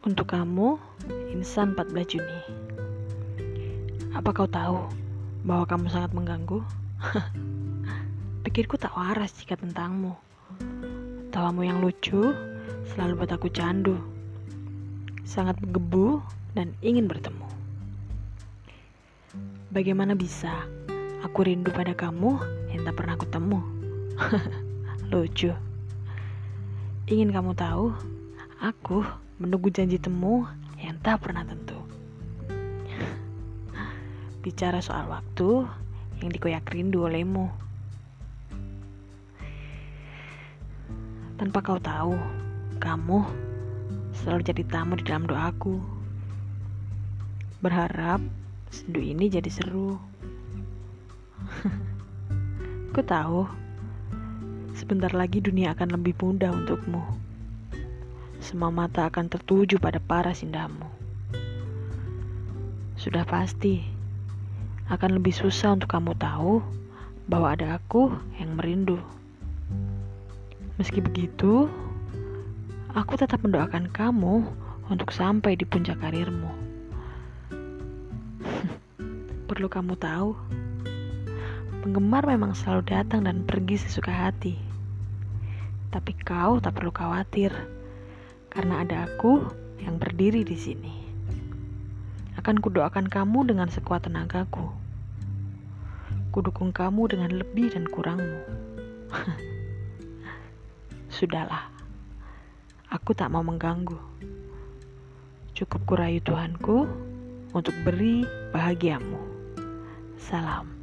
kamu, insan 14 Juni. Apa kau tahu bahwa kamu sangat mengganggu? Pikirku tak waras jika tentangmu. Tawamu yang lucu selalu buat aku candu. Sangat menggebu dan ingin bertemu. Bagaimana bisa aku rindu pada kamu yang tak pernah kutemu? lucu. Ingin kamu tahu, aku menunggu janji temu yang tak pernah tentu. Bicara soal waktu yang dikoyak rindu olehmu. Tanpa kau tahu, kamu selalu jadi tamu di dalam doaku. Berharap sendu ini jadi seru. Ku tahu, sebentar lagi dunia akan lebih mudah untukmu semua mata akan tertuju pada para indahmu. Sudah pasti, akan lebih susah untuk kamu tahu bahwa ada aku yang merindu. Meski begitu, aku tetap mendoakan kamu untuk sampai di puncak karirmu. Perlu kamu tahu, penggemar memang selalu datang dan pergi sesuka hati. Tapi kau tak perlu khawatir karena ada aku yang berdiri di sini. Akan kudoakan kamu dengan sekuat tenagaku. Kudukung kamu dengan lebih dan kurangmu. Sudahlah, aku tak mau mengganggu. Cukup kurayu Tuhanku untuk beri bahagiamu. Salam.